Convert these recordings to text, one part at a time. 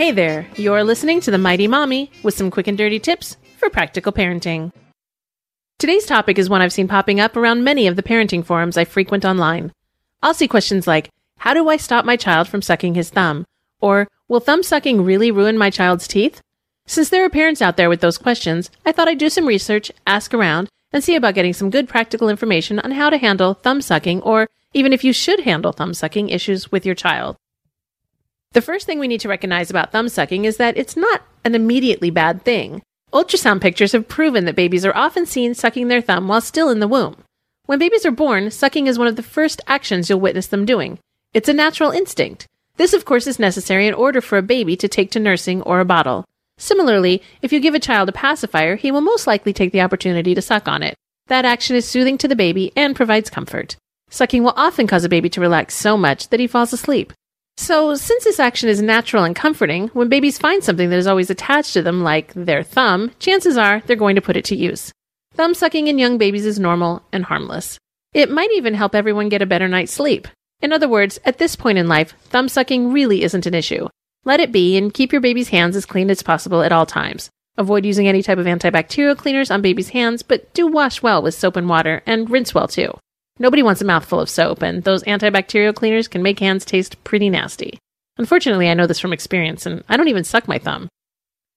Hey there, you're listening to The Mighty Mommy with some quick and dirty tips for practical parenting. Today's topic is one I've seen popping up around many of the parenting forums I frequent online. I'll see questions like, How do I stop my child from sucking his thumb? Or, Will thumb sucking really ruin my child's teeth? Since there are parents out there with those questions, I thought I'd do some research, ask around, and see about getting some good practical information on how to handle thumb sucking or even if you should handle thumb sucking issues with your child. The first thing we need to recognize about thumb sucking is that it's not an immediately bad thing. Ultrasound pictures have proven that babies are often seen sucking their thumb while still in the womb. When babies are born, sucking is one of the first actions you'll witness them doing. It's a natural instinct. This, of course, is necessary in order for a baby to take to nursing or a bottle. Similarly, if you give a child a pacifier, he will most likely take the opportunity to suck on it. That action is soothing to the baby and provides comfort. Sucking will often cause a baby to relax so much that he falls asleep. So, since this action is natural and comforting, when babies find something that is always attached to them, like their thumb, chances are they're going to put it to use. Thumb sucking in young babies is normal and harmless. It might even help everyone get a better night's sleep. In other words, at this point in life, thumb sucking really isn't an issue. Let it be and keep your baby's hands as clean as possible at all times. Avoid using any type of antibacterial cleaners on baby's hands, but do wash well with soap and water and rinse well too. Nobody wants a mouthful of soap, and those antibacterial cleaners can make hands taste pretty nasty. Unfortunately, I know this from experience, and I don't even suck my thumb.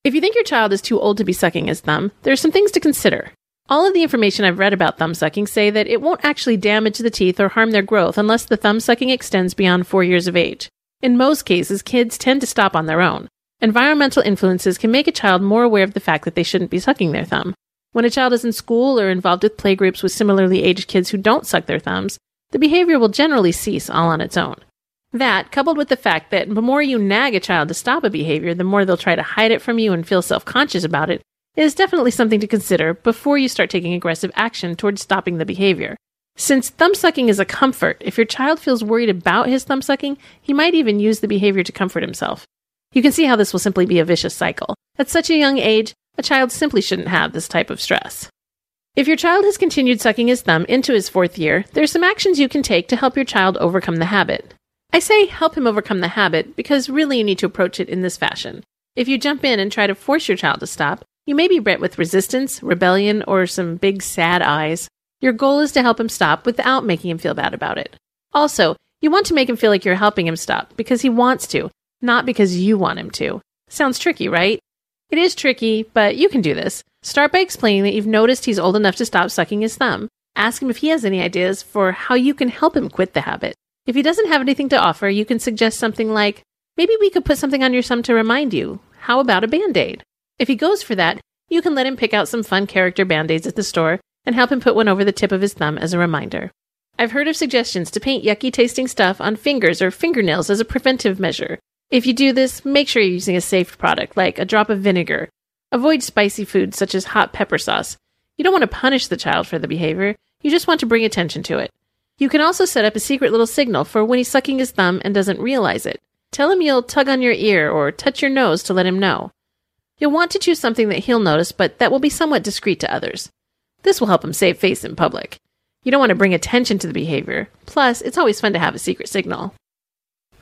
If you think your child is too old to be sucking his thumb, there are some things to consider. All of the information I've read about thumb sucking say that it won't actually damage the teeth or harm their growth unless the thumb sucking extends beyond four years of age. In most cases, kids tend to stop on their own. Environmental influences can make a child more aware of the fact that they shouldn't be sucking their thumb. When a child is in school or involved with playgroups with similarly aged kids who don't suck their thumbs, the behavior will generally cease all on its own. That, coupled with the fact that the more you nag a child to stop a behavior, the more they'll try to hide it from you and feel self conscious about it, is definitely something to consider before you start taking aggressive action towards stopping the behavior. Since thumb sucking is a comfort, if your child feels worried about his thumb sucking, he might even use the behavior to comfort himself. You can see how this will simply be a vicious cycle. At such a young age, a child simply shouldn't have this type of stress. If your child has continued sucking his thumb into his fourth year, there are some actions you can take to help your child overcome the habit. I say help him overcome the habit because really you need to approach it in this fashion. If you jump in and try to force your child to stop, you may be met with resistance, rebellion, or some big sad eyes. Your goal is to help him stop without making him feel bad about it. Also, you want to make him feel like you're helping him stop because he wants to, not because you want him to. Sounds tricky, right? It is tricky, but you can do this. Start by explaining that you've noticed he's old enough to stop sucking his thumb. Ask him if he has any ideas for how you can help him quit the habit. If he doesn't have anything to offer, you can suggest something like, maybe we could put something on your thumb to remind you. How about a band aid? If he goes for that, you can let him pick out some fun character band aids at the store and help him put one over the tip of his thumb as a reminder. I've heard of suggestions to paint yucky tasting stuff on fingers or fingernails as a preventive measure. If you do this, make sure you're using a safe product like a drop of vinegar. Avoid spicy foods such as hot pepper sauce. You don't want to punish the child for the behavior, you just want to bring attention to it. You can also set up a secret little signal for when he's sucking his thumb and doesn't realize it. Tell him you'll tug on your ear or touch your nose to let him know. You'll want to choose something that he'll notice, but that will be somewhat discreet to others. This will help him save face in public. You don't want to bring attention to the behavior. Plus, it's always fun to have a secret signal.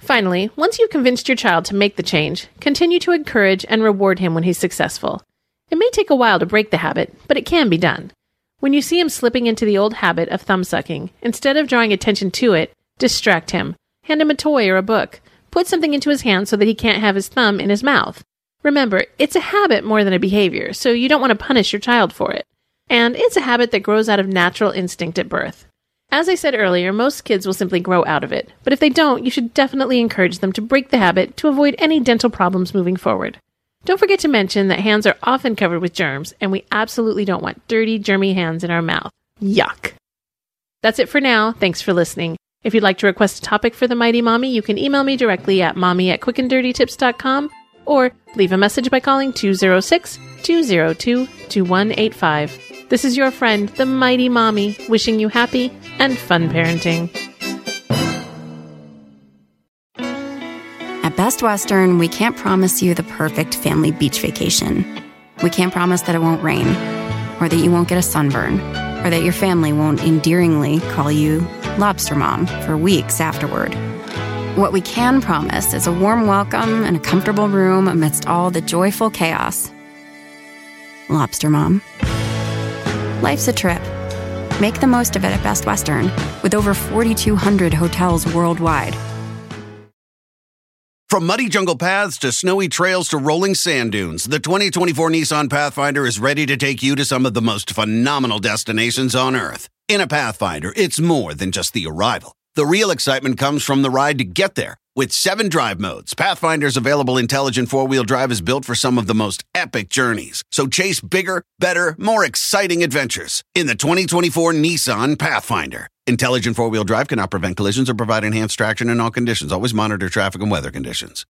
Finally, once you've convinced your child to make the change, continue to encourage and reward him when he's successful. It may take a while to break the habit, but it can be done. When you see him slipping into the old habit of thumb sucking, instead of drawing attention to it, distract him. Hand him a toy or a book. Put something into his hand so that he can't have his thumb in his mouth. Remember, it's a habit more than a behavior, so you don't want to punish your child for it. And it's a habit that grows out of natural instinct at birth. As I said earlier, most kids will simply grow out of it, but if they don't, you should definitely encourage them to break the habit to avoid any dental problems moving forward. Don't forget to mention that hands are often covered with germs, and we absolutely don't want dirty, germy hands in our mouth. Yuck. That's it for now. Thanks for listening. If you'd like to request a topic for the Mighty Mommy, you can email me directly at mommy at quickanddirtytips.com or leave a message by calling 206 202 2185. This is your friend, the Mighty Mommy, wishing you happy and fun parenting. At Best Western, we can't promise you the perfect family beach vacation. We can't promise that it won't rain, or that you won't get a sunburn, or that your family won't endearingly call you Lobster Mom for weeks afterward. What we can promise is a warm welcome and a comfortable room amidst all the joyful chaos. Lobster Mom. Life's a trip. Make the most of it at Best Western, with over 4,200 hotels worldwide. From muddy jungle paths to snowy trails to rolling sand dunes, the 2024 Nissan Pathfinder is ready to take you to some of the most phenomenal destinations on Earth. In a Pathfinder, it's more than just the arrival. The real excitement comes from the ride to get there. With seven drive modes, Pathfinder's available intelligent four wheel drive is built for some of the most epic journeys. So chase bigger, better, more exciting adventures in the 2024 Nissan Pathfinder. Intelligent four wheel drive cannot prevent collisions or provide enhanced traction in all conditions. Always monitor traffic and weather conditions.